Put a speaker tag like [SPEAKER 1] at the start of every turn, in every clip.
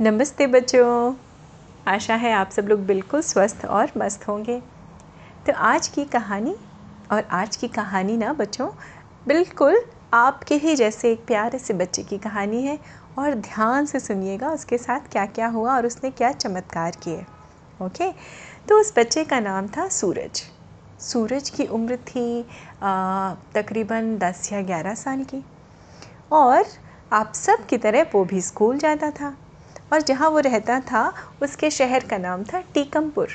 [SPEAKER 1] नमस्ते बच्चों। आशा है आप सब लोग बिल्कुल स्वस्थ और मस्त होंगे। तो आज की कहानी, और आज की कहानी ना बच्चों, बिल्कुल आपके ही जैसे एक प्यारे से बच्चे की कहानी है, और ध्यान से सुनिएगा उसके साथ क्या क्या हुआ और उसने क्या चमत्कार किए। ओके? तो उस बच्चे का नाम था सूरज। सूरज की उम्र थी तकरीबन दस या ग्यारह साल की। और आप सब की तरह वो भी स्कूल जाता था। और जहाँ वो रहता था उसके शहर का नाम था टीकमपुर।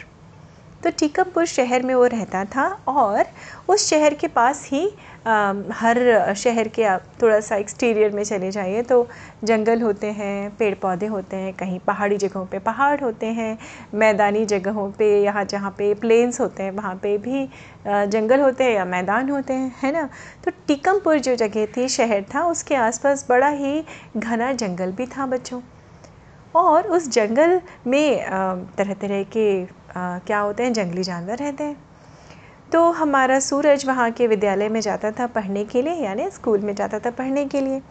[SPEAKER 1] तो टीकमपुर शहर में वो रहता था और उस शहर के पास ही आ, हर शहर के आप थोड़ा सा एक्सटीरियर में चले जाइए तो जंगल होते हैं पेड़ पौधे होते हैं कहीं पहाड़ी जगहों पे पहाड़ होते हैं मैदानी जगहों पे यहाँ जहाँ पे प्लेन्स होते हैं वहाँ पे भी जंगल होते हैं या मैदान होते हैं है ना? तो टीकमपुर जो जगह थी शहर था उसके आसपास बड़ा ही घना जंगल भी था बच्चों। और उस जंगल में तरह तरह के क्या होते हैं, जंगली जानवर रहते हैं। तो हमारा सूरज वहाँ के विद्यालय में जाता था पढ़ने के लिए, यानी स्कूल में जाता था पढ़ने के लिए।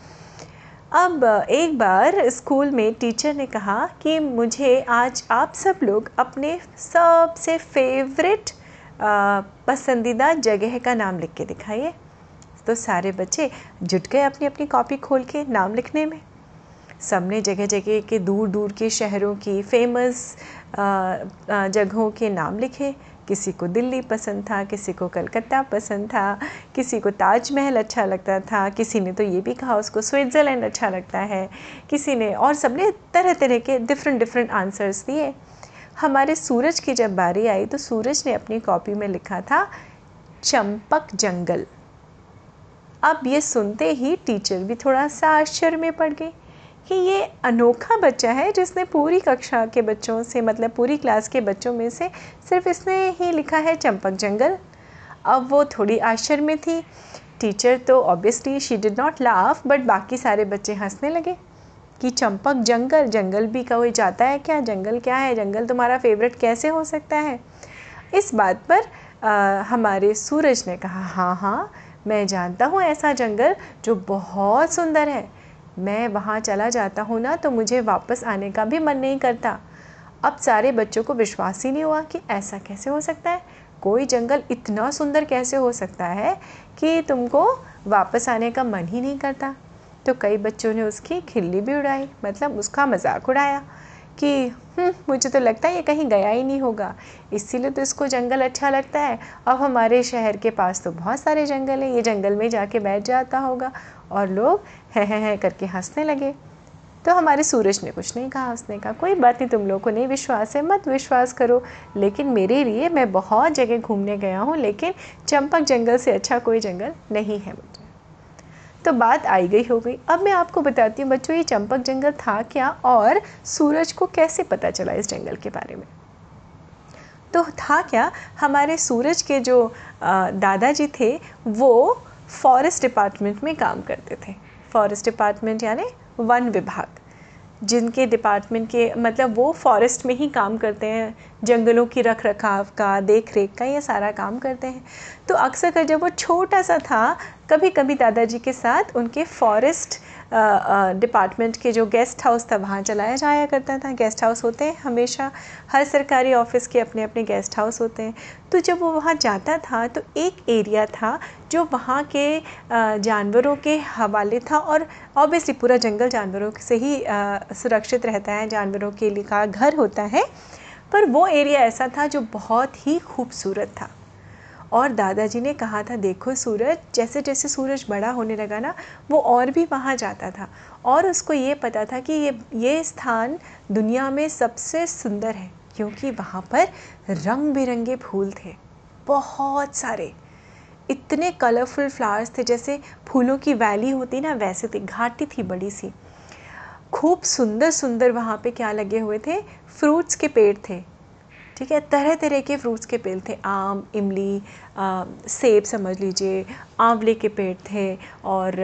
[SPEAKER 1] अब एक बार स्कूल में टीचर ने कहा कि मुझे आज आप सब लोग अपने सबसे फेवरेट पसंदीदा जगह का नाम लिख के दिखाइए। तो सारे बच्चे जुट गए अपनी अपनी कॉपी खोल के नाम लिखने में। सबने जगह जगह के दूर दूर के शहरों की फ़ेमस जगहों के नाम लिखे। किसी को दिल्ली पसंद था, किसी को कलकत्ता पसंद था, किसी को ताजमहल अच्छा लगता था, किसी ने तो ये भी कहा उसको स्विट्ज़रलैंड अच्छा लगता है। किसी ने और सबने तरह तरह के डिफरेंट डिफरेंट आंसर्स दिए। हमारे सूरज की जब बारी आई तो सूरज ने अपनी कॉपी में लिखा था, चंपक जंगल. अब ये सुनते ही टीचर भी थोड़ा सा आश्चर्य में पड़ गई कि ये अनोखा बच्चा है जिसने पूरी कक्षा के बच्चों से मतलब पूरी क्लास के बच्चों में से सिर्फ़ इसने ही लिखा है चंपक जंगल। अब वो थोड़ी आश्चर्य में थी। टीचर तो obviously she did not laugh but बाकी सारे बच्चे हंसने लगे कि चंपक जंगल जंगल भी कोई जाता है क्या? जंगल क्या है? जंगल तुम्हारा फेवरेट कैसे हो सकता है? इस बात पर आ, हमारे सूरज ने कहा हाँ हाँ मैं जानता हूँ ऐसा जंगल जो बहुत सुंदर है। मैं वहाँ चला जाता हूँ ना तो मुझे वापस आने का भी मन नहीं करता। अब सारे बच्चों को विश्वास ही नहीं हुआ कि ऐसा कैसे हो सकता है। कोई जंगल इतना सुंदर कैसे हो सकता है कि तुमको वापस आने का मन ही नहीं करता। तो कई बच्चों ने उसकी खिल्ली भी उड़ाई मतलब उसका मज़ाक उड़ाया कि मुझे तो लगता है ये कहीं गया ही नहीं होगा। इसीलिए तो इसको जंगल अच्छा लगता है। अब हमारे शहर के पास तो बहुत सारे जंगल हैं, ये जंगल में जाके बैठ जाता होगा और लोग है है है करके हंसने लगे। तो हमारे सूरज ने कुछ नहीं कहा, उसने कहा, कोई बात नहीं, तुम लोगों को नहीं विश्वास है, मत विश्वास करो। लेकिन मेरे लिए मैं बहुत जगह घूमने गया हूँ, लेकिन चंपक जंगल से अच्छा कोई जंगल नहीं है। तो बात आई गई हो गई। अब मैं आपको बताती हूँ, बच्चों, ये चंपक जंगल था क्या और सूरज को कैसे पता चला इस जंगल के बारे में? तो था क्या, हमारे सूरज के जो दादाजी थे, वो फॉरेस्ट डिपार्टमेंट में काम करते थे। फॉरेस्ट डिपार्टमेंट यानी वन विभाग। जिनके डिपार्टमेंट के मतलब वो फॉरेस्ट में ही काम करते हैं, जंगलों की रख रखाव का देख रेख का, ये सारा काम करते हैं। तो अक्सर कर जब वो छोटा सा था कभी कभी दादाजी के साथ उनके फॉरेस्ट डिपार्टमेंट के जो गेस्ट हाउस था, वहाँ चलाया जाया करता था। गेस्ट हाउस होते हैं, हमेशा हर सरकारी ऑफ़िस के अपने अपने गेस्ट हाउस होते हैं। तो जब वो वहाँ जाता था तो एक एरिया था जो वहाँ के जानवरों के हवाले था और ऑब्वियसली पूरा जंगल जानवरों से ही सुरक्षित रहता है, जानवरों के लिए का घर होता है। पर वो एरिया ऐसा था जो बहुत ही खूबसूरत था। और दादाजी ने कहा था, देखो सूरज, जैसे जैसे सूरज बड़ा होने लगा ना, वो और भी वहाँ जाता था। और उसको ये पता था कि ये ये स्थान दुनिया में सबसे सुंदर है, क्योंकि वहाँ पर रंग बिरंगे फूल थे, बहुत सारे। इतने कलरफुल फ्लावर्स थे, जैसे फूलों की वैली होती ना, वैसे थी, घाटी थी बड़ी सी। खूब सुंदर सुंदर वहाँ पे क्या लगे हुए थे? फ्रूट्स के पेड़ थे। ठीक है तरह तरह के फ्रूट्स के पेड़ थे, आम, इमली सेब समझ लीजिए, आंवले के पेड़ थे और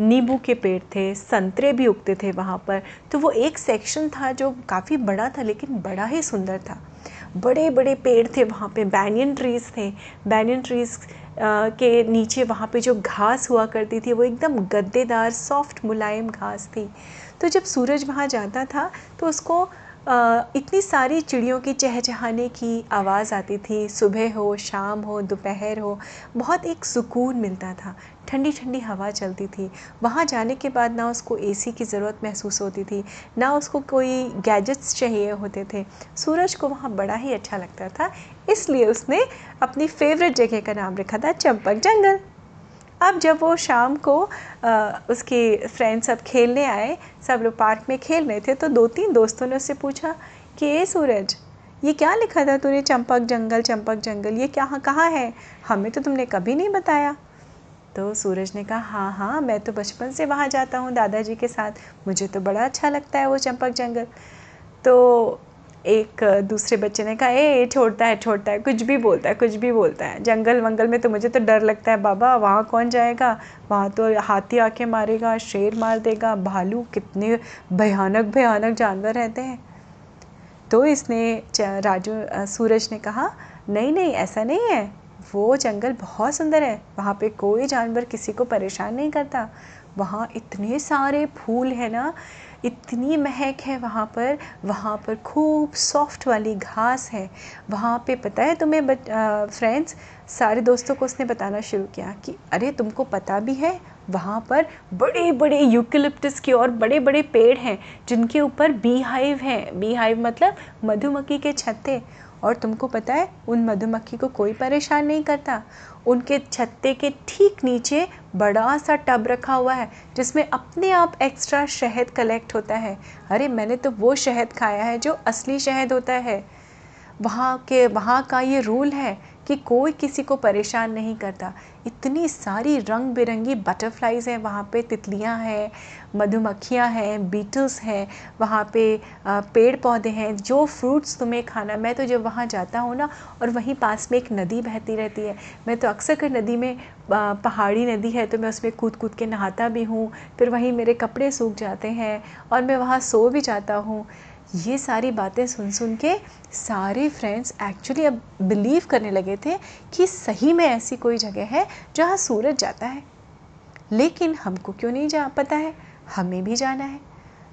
[SPEAKER 1] नींबू के पेड़ थे, संतरे भी उगते थे वहाँ पर। तो वो एक सेक्शन था जो काफ़ी बड़ा था, लेकिन बड़ा ही सुंदर था। बड़े बड़े पेड़ थे वहाँ पे बैनियन ट्रीज़ थे। बैनियन ट्रीज़ के नीचे वहाँ पे जो घास हुआ करती थी, वो एकदम गद्देदार सॉफ्ट मुलायम घास थी। तो जब सूरज वहाँ जाता था तो उसको इतनी सारी चिड़ियों की चहचहाने की आवाज़ आती थी। सुबह हो, शाम हो, दोपहर हो, बहुत एक सुकून मिलता था। ठंडी ठंडी हवा चलती थी। वहाँ जाने के बाद ना उसको एसी की ज़रूरत महसूस होती थी, ना उसको कोई गैजेट्स चाहिए होते थे। सूरज को वहाँ बड़ा ही अच्छा लगता था, इसलिए उसने अपनी फेवरेट जगह का नाम रखा था, चंपक जंगल। अब जब वो शाम को आ, उसके फ्रेंड्स सब खेलने आए सब लोग पार्क में खेल रहे थे तो दो तीन दोस्तों ने उससे पूछा कि ए सूरज ये क्या लिखा था तूने? चंपक जंगल चंपक जंगल ये क्या कहाँ है? हमें तो तुमने कभी नहीं बताया। तो सूरज ने कहा हाँ हाँ मैं तो बचपन से वहाँ जाता हूँ दादाजी के साथ मुझे तो बड़ा अच्छा लगता है वो चंपक जंगल। तो एक दूसरे बच्चे ने कहा, ए, ये छोड़ता है छोड़ता है, कुछ भी बोलता है, कुछ भी बोलता है। जंगल वंगल में तो मुझे तो डर लगता है, बाबा, वहाँ कौन जाएगा? वहाँ तो हाथी आके मारेगा, शेर मार देगा, भालू कितने भयानक भयानक जानवर रहते हैं। तो इसने राजू सूरज ने कहा, नहीं नहीं, ऐसा नहीं है। वो जंगल बहुत सुंदर है। वहाँ पे कोई जानवर किसी को परेशान नहीं करता। वहाँ इतने सारे फूल हैं ना इतनी महक है वहाँ पर। वहाँ पर खूब सॉफ्ट वाली घास है। वहाँ पे पता है तुम्हें फ्रेंड्स सारे दोस्तों को उसने बताना शुरू किया कि अरे, तुमको पता भी है, वहाँ पर बड़े बड़े यूकलिप्टस के और बड़े बड़े पेड़ हैं, जिनके ऊपर बी हाइव हैं। बी हाइव मतलब मधुमक्खी के छत्ते। और तुमको पता है, उन मधुमक्खी को कोई परेशान नहीं करता। उनके छत्ते के ठीक नीचे बड़ा सा टब रखा हुआ है, जिसमें अपने आप एक्स्ट्रा शहद कलेक्ट होता है। अरे, मैंने तो वो शहद खाया है जो असली शहद होता है। वहाँ के, वहाँ का ये रूल है कि कोई किसी को परेशान नहीं करता। इतनी सारी रंग बिरंगी बटरफ्लाइज हैं, वहाँ पे तितलियाँ हैं, मधुमक्खियाँ हैं बीटल्स हैं, वहाँ पे पेड़ पौधे हैं। जो फ्रूट्स तुम्हें खाना, मैं तो जब वहाँ जाता हूँ ना और वहीं पास में एक नदी बहती रहती है। मैं तो अक्सर कर नदी में पहाड़ी नदी है तो मैं उसमें कूद कूद के नहाता भी हूँ, फिर वहीं मेरे कपड़े सूख जाते हैं और मैं वहाँ सो भी जाता हूँ। ये सारी बातें सुन सुन के सारे फ्रेंड्स एक्चुअली अब बिलीव करने लगे थे कि सही में ऐसी कोई जगह है जहाँ सूरज जाता है। लेकिन हमको क्यों नहीं जा पता है? हमें भी जाना है।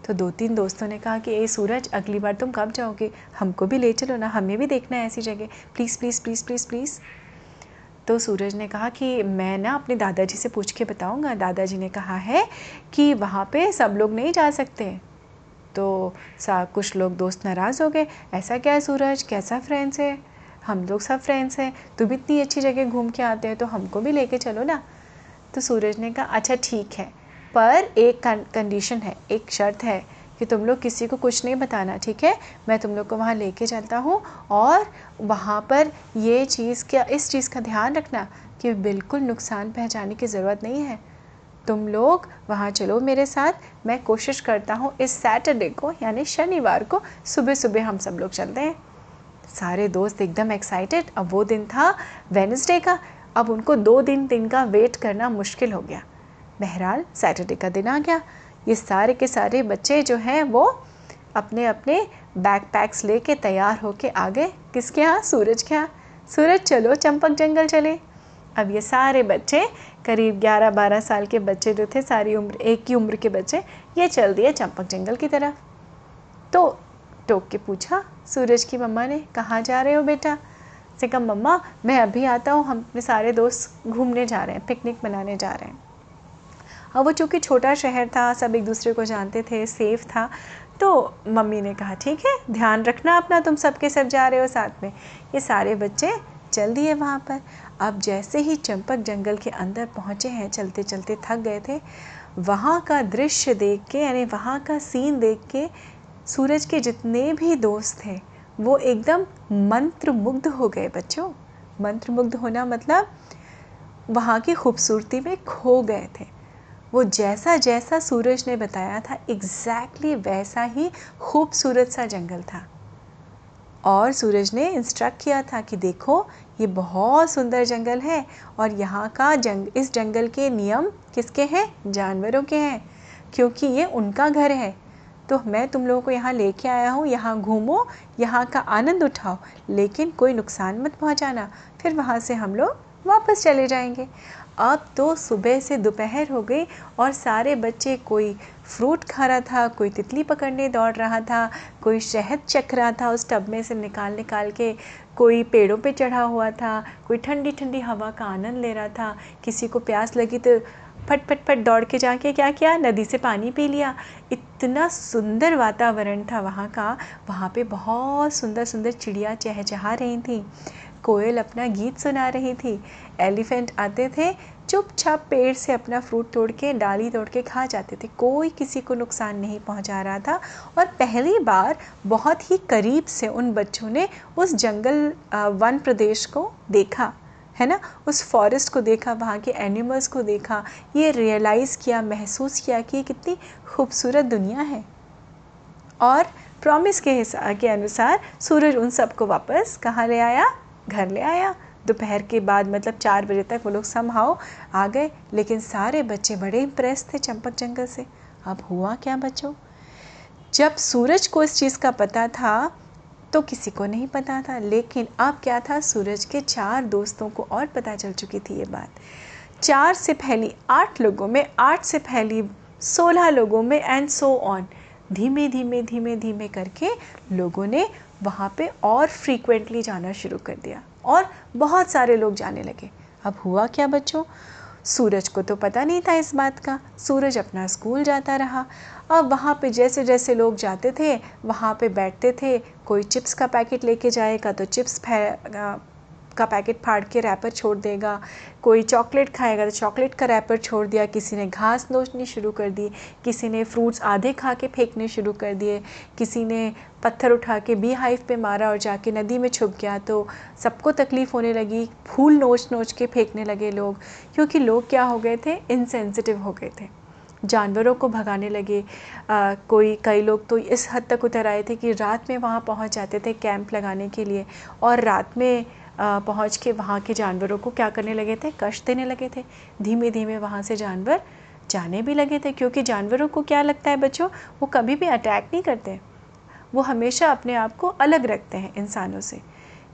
[SPEAKER 1] तो दो तीन दोस्तों ने कहा कि, ए सूरज, अगली बार तुम कब जाओगे? हमको भी ले चलो ना, हमें भी देखना है ऐसी जगह। Please please please please please तो सूरज ने कहा कि, मैं ना अपने दादाजी से पूछ के बताऊँगा। दादाजी ने कहा है कि वहाँ पे सब लोग नहीं जा सकते। तो सा, कुछ लोग दोस्त नाराज़ हो गए। ऐसा क्या है सूरज? कैसा फ्रेंड्स है? हम लोग सब फ्रेंड्स हैं। तुम इतनी अच्छी जगह घूम के आते हैं तो हमको भी लेके चलो ना। तो सूरज ने कहा अच्छा ठीक है। पर एक कंडीशन है, एक शर्त है कि तुम लोग किसी को कुछ नहीं बताना, ठीक है? मैं तुम लोग को वहाँ लेके चलता हूँ और वहाँ पर ये चीज़ क्या इस चीज़ का ध्यान रखना कि बिल्कुल नुकसान पहचाने की ज़रूरत नहीं है। तुम लोग वहाँ चलो मेरे साथ। मैं कोशिश करता हूँ इस सैटरडे को, यानी शनिवार को सुबह सुबह हम सब लोग चलते हैं। सारे दोस्त एकदम एक्साइटेड अब वो दिन था वेनसडे का। अब उनको दो दिन दिन का वेट करना मुश्किल हो गया। बहरहाल सैटरडे का दिन आ गया। ये सारे के सारे बच्चे जो हैं वो अपने अपने बैग पैक्स लेके तैयार होके आ गए। किसके यहाँ? सूरज के यहाँ। सूरज, चलो चंपक जंगल चले। अब ये सारे बच्चे करीब 11-12 साल के बच्चे जो थे, सारी उम्र, एक ही उम्र के बच्चे, ये चल दिए चंपक जंगल की तरफ़। तो टोक के पूछा, सूरज की मम्मा ने कहाँ जा रहे हो बेटा? से कहा, मम्मा, मैं अभी आता हूँ, हम अपने सारे दोस्त घूमने जा रहे हैं, पिकनिक मनाने जा रहे हैं। अब वो चूँकि छोटा शहर था, सब एक दूसरे को जानते थे, सेफ़ था तो मम्मी ने कहा, ठीक है, ध्यान रखना अपना, तुम सबके सब जा रहे हो साथ में। ये सारे बच्चे चल दिए वहाँ पर। अब जैसे ही चंपक जंगल के अंदर पहुँचे हैं चलते चलते थक गए थे, वहाँ का दृश्य देख के, यानी वहाँ का सीन देख के सूरज के जितने भी दोस्त थे, वो एकदम मंत्रमुग्ध हो गए बच्चों। मंत्रमुग्ध होना मतलब वहाँ की खूबसूरती में खो गए थे। वो जैसा जैसा सूरज ने बताया था एग्जैक्टली exactly वैसा ही खूबसूरत सा जंगल था। और सूरज ने इंस्ट्रक्ट किया था कि देखो, ये बहुत सुंदर जंगल है और यहाँ का जंग, इस जंगल के नियम किसके हैं? जानवरों के हैं। क्योंकि ये उनका घर है। तो मैं तुम लोगों को यहाँ लेके आया हूँ, यहाँ घूमो, यहाँ का आनंद उठाओ, लेकिन कोई नुकसान मत पहुँचाना। फिर वहाँ से हम लोग वापस चले जाएँगे। अब तो सुबह से दोपहर हो गई और सारे बच्चे कोई फ्रूट खा रहा था, कोई तितली पकड़ने दौड़ रहा था, कोई शहद चख रहा था उस टब में से निकाल निकाल के, कोई पेड़ों पे चढ़ा हुआ था, कोई ठंडी ठंडी हवा का आनंद ले रहा था, किसी को प्यास लगी तो फट फट फट दौड़ के जाके क्या किया, नदी से पानी पी लिया। इतना सुंदर वातावरण था वहाँ का, वहाँ पे बहुत सुंदर सुंदर चिड़िया चहचहा रही थी। कोयल अपना गीत सुना रही थी। एलिफेंट आते थे, चुपचाप पेड़ से अपना फ्रूट तोड़ के, डाली तोड़ के खा जाते थे। कोई किसी को नुकसान नहीं पहुँचा रहा था और पहली बार बहुत ही करीब से उन बच्चों ने उस जंगल वन प्रदेश को देखा, है ना? उस फॉरेस्ट को देखा, वहाँ के एनिमल्स को देखा, ये रियलाइज़ किया, महसूस किया कि कितनी खूबसूरत दुनिया है। और प्रॉमिस के हिसाब के अनुसार सूरज उन सबको वापस कहाँ ले आया? घर ले आया। दोपहर के बाद मतलब चार बजे तक वो लोग समहाओ आ गए, लेकिन सारे बच्चे बड़े इम्प्रेस थे चंपक जंगल से। अब हुआ क्या बच्चों? जब सूरज को इस चीज़ का पता था तो किसी को नहीं पता था। लेकिन अब क्या था, सूरज के चार दोस्तों को और पता चल चुकी थी ये बात। चार से फैली आठ लोगों में, आठ से फैली सोलह लोगों में एंड सो ऑन धीमे धीमे धीमे धीमे करके लोगों ने वहाँ पे और फ्रीक्वेंटली जाना शुरू कर दिया और बहुत सारे लोग जाने लगे। अब हुआ क्या बच्चों? सूरज को तो पता नहीं था इस बात का। सूरज अपना स्कूल जाता रहा। अब वहाँ पे जैसे जैसे लोग जाते थे, वहाँ पे बैठते थे, कोई चिप्स का पैकेट लेके जाएगा तो चिप्स का पैकेट फाड़ के रैपर छोड़ देगा। कोई चॉकलेट खाएगा तो चॉकलेट का रैपर छोड़ दिया किसी ने घास नोचनी शुरू कर दी किसी ने फ्रूट्स आधे खा के फेंकने शुरू कर दिए किसी ने पत्थर उठा के बी हाइव पे मारा और जाके नदी में छुप गया तो सबको तकलीफ़ होने लगी फूल नोच नोच के फेंकने लगे लोग क्योंकि लोग क्या हो गए थे? इनसेंसिटिव हो गए थे। जानवरों को भगाने लगे। आ, कोई कई लोग तो इस हद तक उतर आए थे कि रात में वहाँ पहुँच जाते थे कैंप लगाने के लिए और रात में पहुँच के वहाँ के जानवरों को क्या करने लगे थे? कष्ट देने लगे थे। धीमे धीमे वहाँ से जानवर जाने भी लगे थे, क्योंकि जानवरों को क्या लगता है बच्चों? वो कभी भी अटैक नहीं करते। वो हमेशा अपने आप को अलग रखते हैं इंसानों से।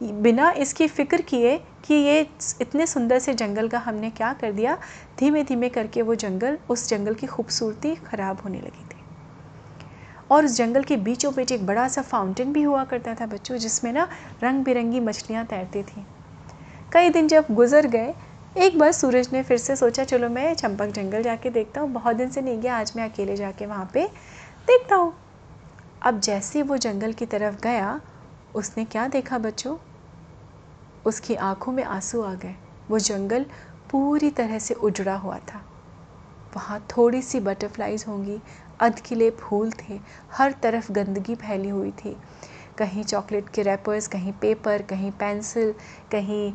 [SPEAKER 1] बिना इसकी फ़िक्र किए कि ये इतने सुंदर से जंगल का हमने क्या कर दिया धीमे धीमे करके वो जंगल, उस जंगल की खूबसूरती ख़राब होने लगी थी। और उस जंगल के बीचों बीच एक बड़ा सा फाउंटेन भी हुआ करता था बच्चों, जिसमें ना रंग बिरंगी मछलियाँ तैरती थी। कई दिन जब गुजर गए, एक बार सूरज ने फिर से सोचा, चलो मैं चंपक जंगल जाके देखता हूँ, बहुत दिन से नहीं गया, आज मैं अकेले जाके वहाँ पे देखता हूँ। अब जैसे वो जंगल की तरफ़ गया, उसने क्या देखा बच्चों? उसकी आँखों में आँसू आ गए। वो जंगल पूरी तरह से उजड़ा हुआ था। वहाँ थोड़ी सी बटरफ्लाइज होंगी अधकिले फूल थे हर तरफ़ गंदगी फैली हुई थी। कहीं चॉकलेट के रैपर्स कहीं पेपर कहीं पेंसिल कहीं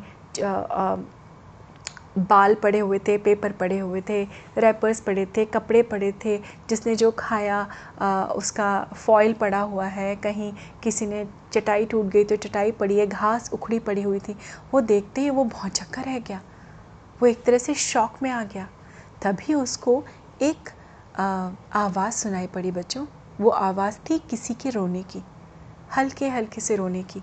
[SPEAKER 1] बाल पड़े हुए थे पेपर पड़े हुए थे रैपर्स पड़े थे कपड़े पड़े थे जिसने जो खाया आ, उसका फॉइल पड़ा हुआ है कहीं किसी ने चटाई टूट गई तो चटाई पड़ी है घास उखड़ी पड़ी हुई थी वो देखते ही वो भौचक्का रह गया। वो एक तरह से शौक में आ गया। तभी उसको एक आवाज़ सुनाई पड़ी बच्चों। वो आवाज़ थी किसी के रोने की, हल्के हल्के से रोने की।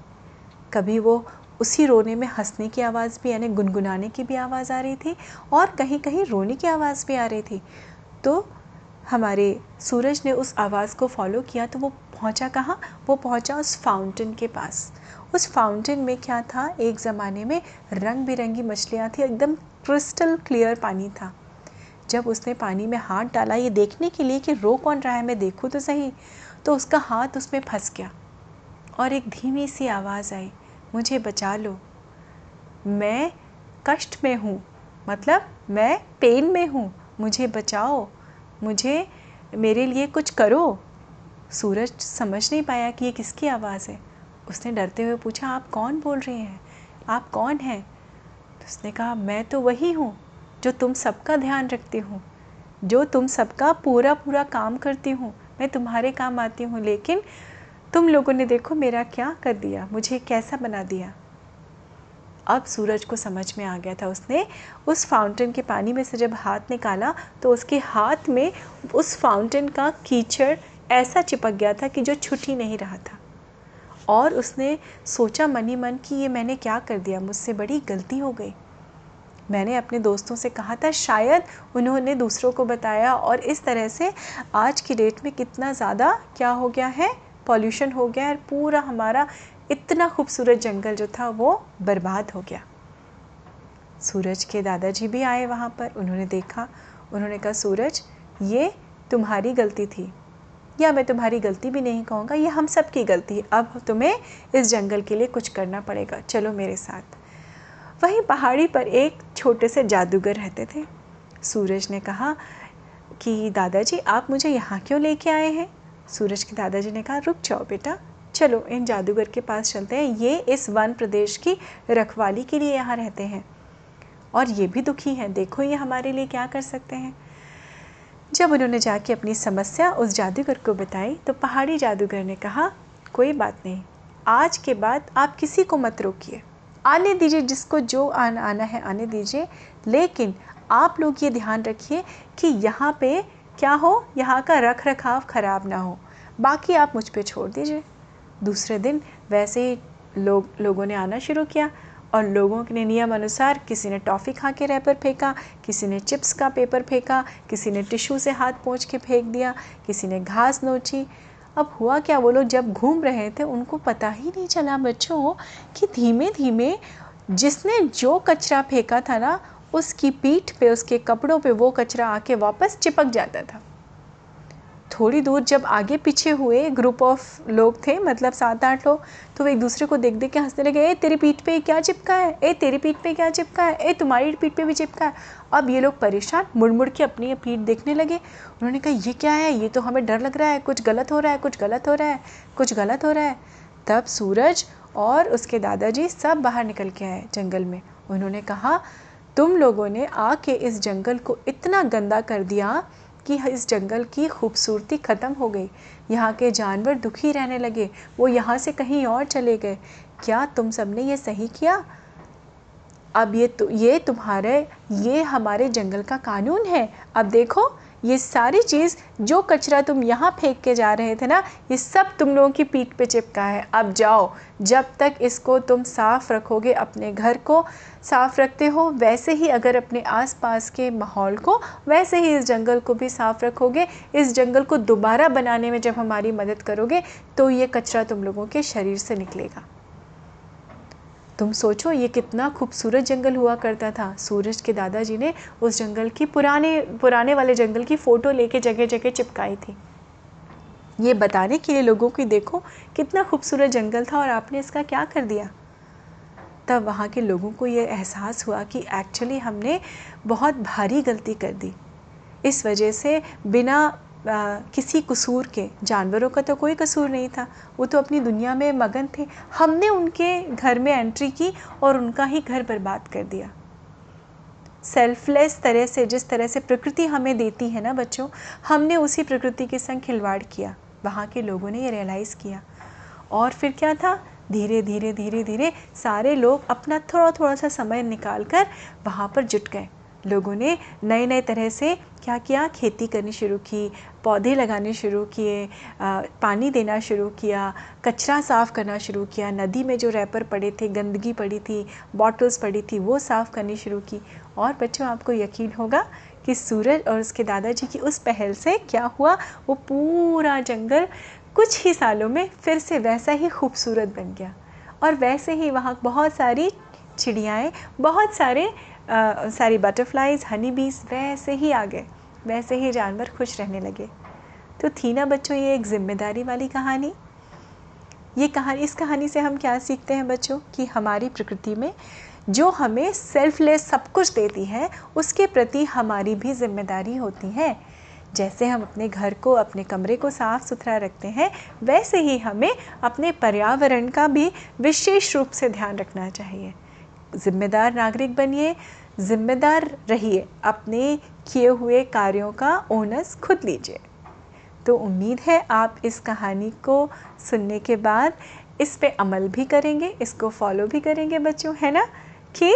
[SPEAKER 1] कभी वो उसी रोने में हंसने की आवाज़ भी, यानी गुनगुनाने की भी आवाज़ आ रही थी और कहीं कहीं रोने की आवाज़ भी आ रही थी। तो हमारे सूरज ने उस आवाज़ को फॉलो किया तो वो पहुँचा कहाँ? वो पहुँचा उस फाउंटेन के पास। उस फाउंटेन में क्या था? एक ज़माने में रंग बिरंगी मछलियाँ थी, एकदम क्रिस्टल क्लियर पानी था। जब उसने पानी में हाथ डाला ये देखने के लिए कि रो कौन रहा है, मैं देखूँ तो सही। तो उसका हाथ उसमें फंस गया और एक धीमी सी आवाज़ आई, मुझे बचा लो। मैं कष्ट में हूँ मतलब मैं पेन में हूँ। मुझे बचाओ, मुझे, मेरे लिए कुछ करो। सूरज समझ नहीं पाया कि ये किसकी आवाज़ है। उसने डरते हुए पूछा, आप कौन बोल रहे हैं? आप कौन हैं? तो उसने कहा, मैं तो वही हूँ। जो तुम सबका ध्यान रखती हूँ, जो तुम सबका पूरा पूरा काम करती हूँ, मैं तुम्हारे काम आती हूँ, लेकिन तुम लोगों ने देखो मेरा क्या कर दिया, मुझे कैसा बना दिया। अब सूरज को समझ में आ गया था उसने, उस फाउंटेन के पानी में से जब हाथ निकाला तो उसके हाथ में उस फाउंटेन का कीचड़ ऐसा चिपक गया था कि जो छुट ही नहीं रहा था। और उसने सोचा मनी मन कि ये मैंने क्या कर दिया, मुझसे बड़ी गलती हो गई। मैंने अपने दोस्तों से कहा था, शायद उन्होंने दूसरों को बताया और इस तरह से आज की डेट में कितना ज़्यादा क्या हो गया है? पॉल्यूशन हो गया है पूरा हमारा इतना खूबसूरत जंगल जो था वो बर्बाद हो गया। सूरज के दादाजी भी आए वहाँ पर, उन्होंने देखा, उन्होंने कहा, सूरज, ये तुम्हारी गलती थी। या मैं तुम्हारी गलती भी नहीं कहूँगा, ये हम सब की गलती है। अब तुम्हें इस जंगल के लिए कुछ करना पड़ेगा। चलो मेरे साथ। वहीं पहाड़ी पर एक छोटे से जादूगर रहते थे। सूरज ने कहा कि, दादाजी, आप मुझे यहाँ क्यों लेके आए हैं? सूरज के दादाजी ने कहा, रुक जाओ बेटा, चलो, इन जादूगर के पास चलते हैं। ये इस वन प्रदेश की रखवाली के लिए यहाँ रहते हैं। और ये भी दुखी हैं। देखो, ये हमारे लिए क्या कर सकते हैं? जब उन्होंने जाके अपनी समस्या उस जादूगर को बताई तो पहाड़ी जादूगर ने कहा, कोई बात नहीं। आज के बाद आप किसी को मत रोकिए। आने दीजिए, जिसको जो आना आना है, आने दीजिए। लेकिन आप लोग ये ध्यान रखिए कि यहाँ पे क्या हो? यहाँ का रख रखाव ख़राब ना हो। बाकी आप मुझ पर छोड़ दीजिए। दूसरे दिन वैसे ही लोग, लोगों ने आना शुरू किया और लोगों के नियम अनुसार किसी ने टॉफ़ी खा के रैपर फेंका, किसी ने चिप्स का पेपर फेंका, किसी ने टिश्यू से हाथ पोंछ के फेंक दिया, किसी ने घास नोची। अब हुआ क्या? वो लोग जब घूम रहे थे, उनको पता ही नहीं चला बच्चों कि धीमे धीमे जिसने जो कचरा फेंका था ना, उसकी पीठ पे, उसके कपड़ों पे वो कचरा आके वापस चिपक जाता था। थोड़ी दूर जब आगे पीछे हुए ग्रुप ऑफ़ लोग थे मतलब सात आठ लोग तो वो एक दूसरे को देख देख के हंसने लगे, ए, तेरी पीठ पे क्या चिपका है? ए, तेरी पीठ पे क्या चिपका है? ए, तुम्हारी पीठ पे भी चिपका है? अब ये लोग परेशान मुड़ मुड़ के अपनी पीठ देखने लगे। उन्होंने कहा, ये क्या है? ये तो हमें डर लग रहा है। कुछ गलत हो रहा है, कुछ गलत हो रहा है, कुछ गलत हो रहा है। तब सूरज और उसके दादाजी सब बाहर निकल के आए जंगल में। उन्होंने कहा, तुम लोगों ने आके इस जंगल को इतना गंदा कर दिया कि इस जंगल की खूबसूरती ख़त्म हो गई। यहाँ के जानवर दुखी रहने लगे। वो यहाँ से कहीं और चले गए। क्या तुम सबने ये सही किया? अब ये तो ये तुम्हारे, ये हमारे जंगल का कानून है। अब देखो ये सारी चीज़ जो कचरा तुम यहाँ फेंक के जा रहे थे ना, ये सब तुम लोगों की पीठ पे चिपका है। अब जाओ, जब तक इसको तुम साफ़ रखोगे अपने घर को, साफ़ रखते हो, वैसे ही अगर अपने आसपास के माहौल को, वैसे ही इस जंगल को भी साफ़ रखोगे, इस जंगल को दोबारा बनाने में जब हमारी मदद करोगे तो ये कचरा तुम लोगों के शरीर से निकलेगा। तुम सोचो, ये कितना खूबसूरत जंगल हुआ करता था। सूरज के दादाजी ने उस जंगल की पुराने पुराने वाले जंगल की फ़ोटो लेके जगह जगह चिपकाई थी। ये बताने के लिए लोगों को देखो, कितना खूबसूरत जंगल था और आपने इसका क्या कर दिया? तब वहाँ के लोगों को ये एहसास हुआ कि एक्चुअली हमने बहुत भारी गलती कर दी। इस वजह से बिना किसी कसूर के, जानवरों का तो कोई कसूर नहीं था। वो तो अपनी दुनिया में मगन थे। हमने उनके घर में एंट्री की और उनका ही घर बर्बाद कर दिया। सेल्फलेस तरह से, जिस तरह से प्रकृति हमें देती है ना बच्चों, हमने उसी प्रकृति के संग खिलवाड़ किया। वहाँ के लोगों ने ये रियलाइज़ किया। और फिर क्या था? धीरे धीरे धीरे धीरे सारे लोग अपना थोड़ा थोड़ा सा समय निकाल कर वहाँ पर जुट गए। लोगों ने नए नए तरह से क्या किया? खेती करनी शुरू की, पौधे लगाने शुरू किए पानी देना शुरू किया, कचरा साफ़ करना शुरू किया। नदी में जो रैपर पड़े थे, गंदगी पड़ी थी बॉटल्स पड़ी थी, वो साफ़ करनी शुरू की। और बच्चों, आपको यकीन होगा कि सूरज और उसके दादाजी की उस पहल से क्या हुआ? वो पूरा जंगल कुछ ही सालों में फिर से वैसा ही खूबसूरत बन गया। और वैसे ही वहाँ बहुत सारी चिड़ियाएँ, बहुत सारे आ, सारी बटरफ्लाइज हनी बीज वैसे ही आ गए वैसे ही जानवर खुश रहने लगे। तो थी ना बच्चों ये एक ज़िम्मेदारी वाली कहानी। ये कहानी इस कहानी से हम क्या सीखते हैं बच्चों? कि हमारी प्रकृति में जो हमें सेल्फलेस सब कुछ देती है उसके प्रति हमारी भी ज़िम्मेदारी होती है। जैसे हम अपने घर को अपने कमरे को साफ़ सुथरा रखते हैं वैसे ही हमें अपने पर्यावरण का भी विशेष रूप से ध्यान रखना चाहिए। ज़िम्मेदार नागरिक बनिए, ज़िम्मेदार रहिए, अपने किए हुए कार्यों का ओनस खुद लीजिए। तो उम्मीद है आप इस कहानी को सुनने के बाद इस पे अमल भी करेंगे, इसको फॉलो भी करेंगे बच्चों, है ना? कि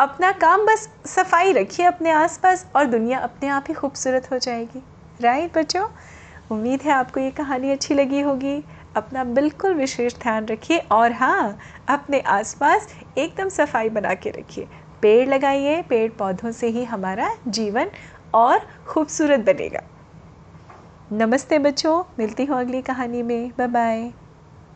[SPEAKER 1] अपना काम बस सफ़ाई रखिए अपने आसपास और दुनिया अपने आप ही खूबसूरत हो जाएगी। राइट बच्चों? उम्मीद है आपको ये कहानी अच्छी लगी होगी। अपना बिल्कुल विशेष ध्यान रखिए और हाँ अपने आसपास एकदम सफ़ाई बना के रखिए। पेड़ लगाइए, पेड़ पौधों से ही हमारा जीवन और खूबसूरत बनेगा। नमस्ते बच्चों, मिलती हूँ अगली कहानी में। Bye bye